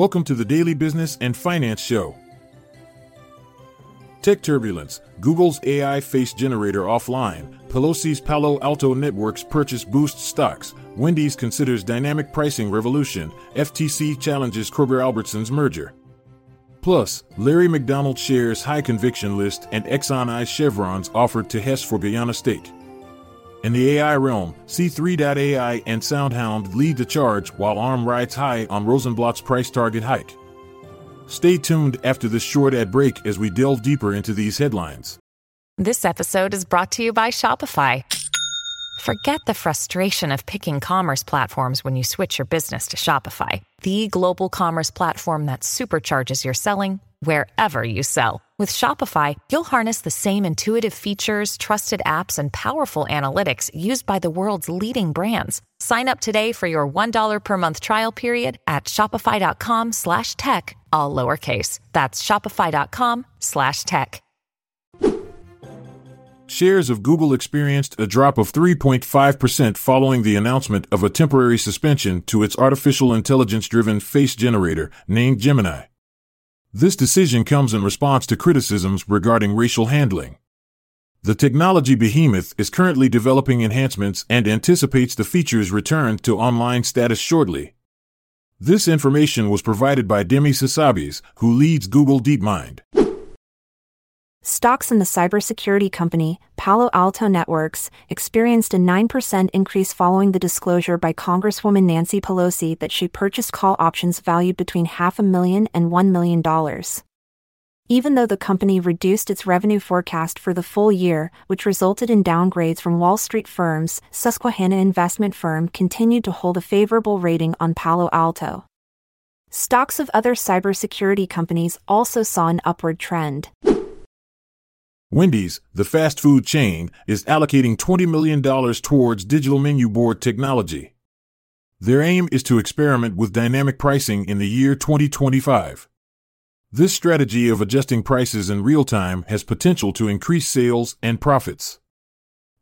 Welcome to the Daily Business and Finance Show. Tech Turbulence Google's AI face generator offline. Pelosi's Palo Alto Networks purchase boosts stocks. Wendy's considers dynamic pricing revolution. FTC challenges Kroger Albertsons merger. Plus, Larry McDonald shares high conviction list and Exxon eyes Chevron's offered to Hess for Guyana stake. In the AI realm, C3.ai and SoundHound lead the charge while ARM rides high on Rosenblatt's price target hike. Stay tuned after this short ad break as we delve deeper into these headlines. This episode is brought to you by Shopify. Forget the frustration of picking commerce platforms when you switch your business to Shopify, the global commerce platform that supercharges your selling wherever you sell. With Shopify, you'll harness the same intuitive features, trusted apps, and powerful analytics used by the world's leading brands. Sign up today for your $1 per month trial period at shopify.com slash tech, all lowercase. That's shopify.com slash tech. Shares of Google experienced a drop of 3.5% following the announcement of a temporary suspension to its artificial intelligence driven face generator named Gemini. This decision comes in response to criticisms regarding racial handling. The technology behemoth is currently developing enhancements and anticipates the feature's return to online status shortly. This information was provided by Demis Hassabis, who leads Google DeepMind. Stocks in the cybersecurity company, Palo Alto Networks, experienced a 9% increase following the disclosure by Congresswoman Nancy Pelosi that she purchased call options valued between half a million and $1 million. Even though the company reduced its revenue forecast for the full year, which resulted in downgrades from Wall Street firms, Susquehanna investment firm continued to hold a favorable rating on Palo Alto. Stocks of other cybersecurity companies also saw an upward trend. Wendy's, the fast food chain, is allocating $20 million towards digital menu board technology. Their aim is to experiment with dynamic pricing in the year 2025. This strategy of adjusting prices in real time has potential to increase sales and profits.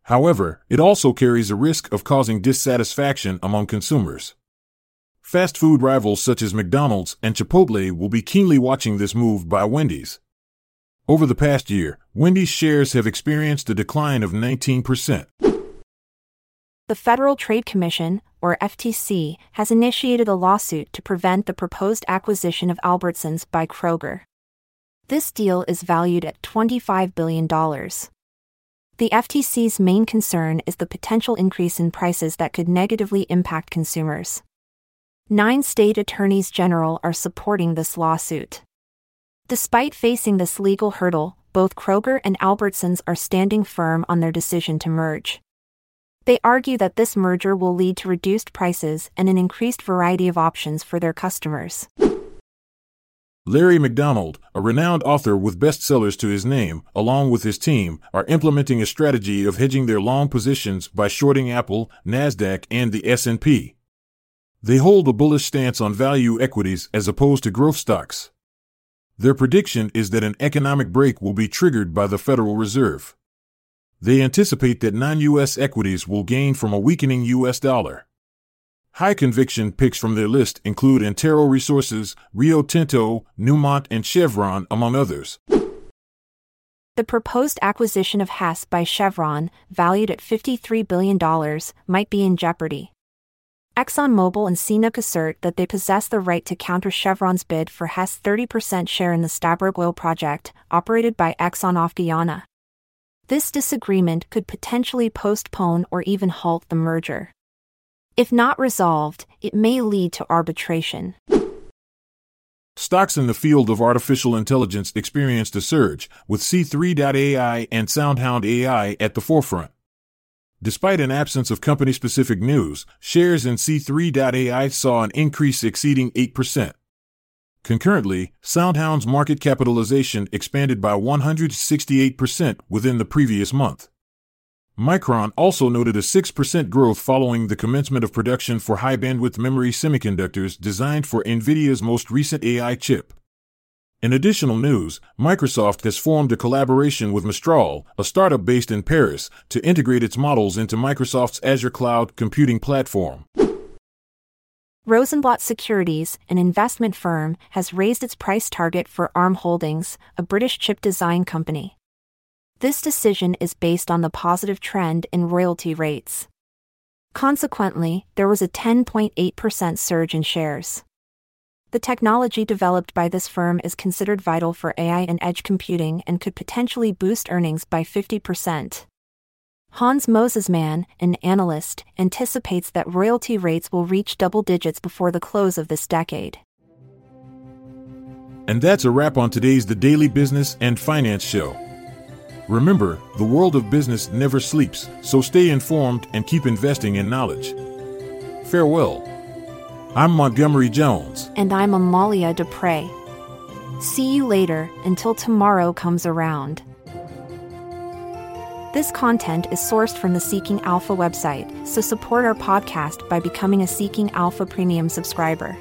However, it also carries a risk of causing dissatisfaction among consumers. Fast food rivals such as McDonald's and Chipotle will be keenly watching this move by Wendy's. Over the past year, Wendy's shares have experienced a decline of 19%. The Federal Trade Commission, or FTC, has initiated a lawsuit to prevent the proposed acquisition of Albertsons by Kroger. This deal is valued at $25 billion. The FTC's main concern is the potential increase in prices that could negatively impact consumers. Nine state attorneys general are supporting this lawsuit. Despite facing this legal hurdle, both Kroger and Albertsons are standing firm on their decision to merge. They argue that this merger will lead to reduced prices and an increased variety of options for their customers. Larry McDonald, a renowned author with bestsellers to his name, along with his team, are implementing a strategy of hedging their long positions by shorting Apple, Nasdaq, and the S&P. They hold a bullish stance on value equities as opposed to growth stocks. Their prediction is that an economic break will be triggered by the Federal Reserve. They anticipate that non US equities will gain from a weakening US dollar. High conviction picks from their list include Antero Resources, Rio Tinto, Newmont, and Chevron, among others. The proposed acquisition of Hess by Chevron, valued at $53 billion, might be in jeopardy. ExxonMobil and CNOOC assert that they possess the right to counter Chevron's bid for Hess' 30% share in the Stabroek oil project, operated by Exxon off Guyana. This disagreement could potentially postpone or even halt the merger. If not resolved, it may lead to arbitration. Stocks in the field of artificial intelligence experienced a surge, with C3.ai and SoundHound AI at the forefront. Despite an absence of company specific news, shares in C3.ai saw an increase exceeding 8%. Concurrently, SoundHound's market capitalization expanded by 168% within the previous month. Micron also noted a 6% growth following the commencement of production for high bandwidth memory semiconductors designed for NVIDIA's most recent AI chip. In additional news, Microsoft has formed a collaboration with Mistral, a startup based in Paris, to integrate its models into Microsoft's Azure cloud computing platform. Rosenblatt Securities, an investment firm, has raised its price target for ARM Holdings, a British chip design company. This decision is based on the positive trend in royalty rates. Consequently, there was a 10.8% surge in shares. The technology developed by this firm is considered vital for AI and edge computing and could potentially boost earnings by 50%. Hans Mosesmann, an analyst, anticipates that royalty rates will reach double digits before the close of this decade. And that's a wrap on today's The Daily Business and Finance Show. Remember, the world of business never sleeps, so stay informed and keep investing in knowledge. Farewell. I'm Montgomery Jones. And I'm Amalia Dupre. See you later until tomorrow comes around. This content is sourced from the Seeking Alpha website, so support our podcast by becoming a Seeking Alpha Premium subscriber.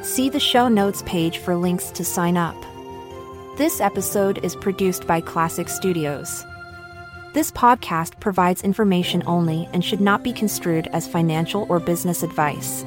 See the show notes page for links to sign up. This episode is produced by Klassic Studios. This podcast provides information only and should not be construed as financial or business advice.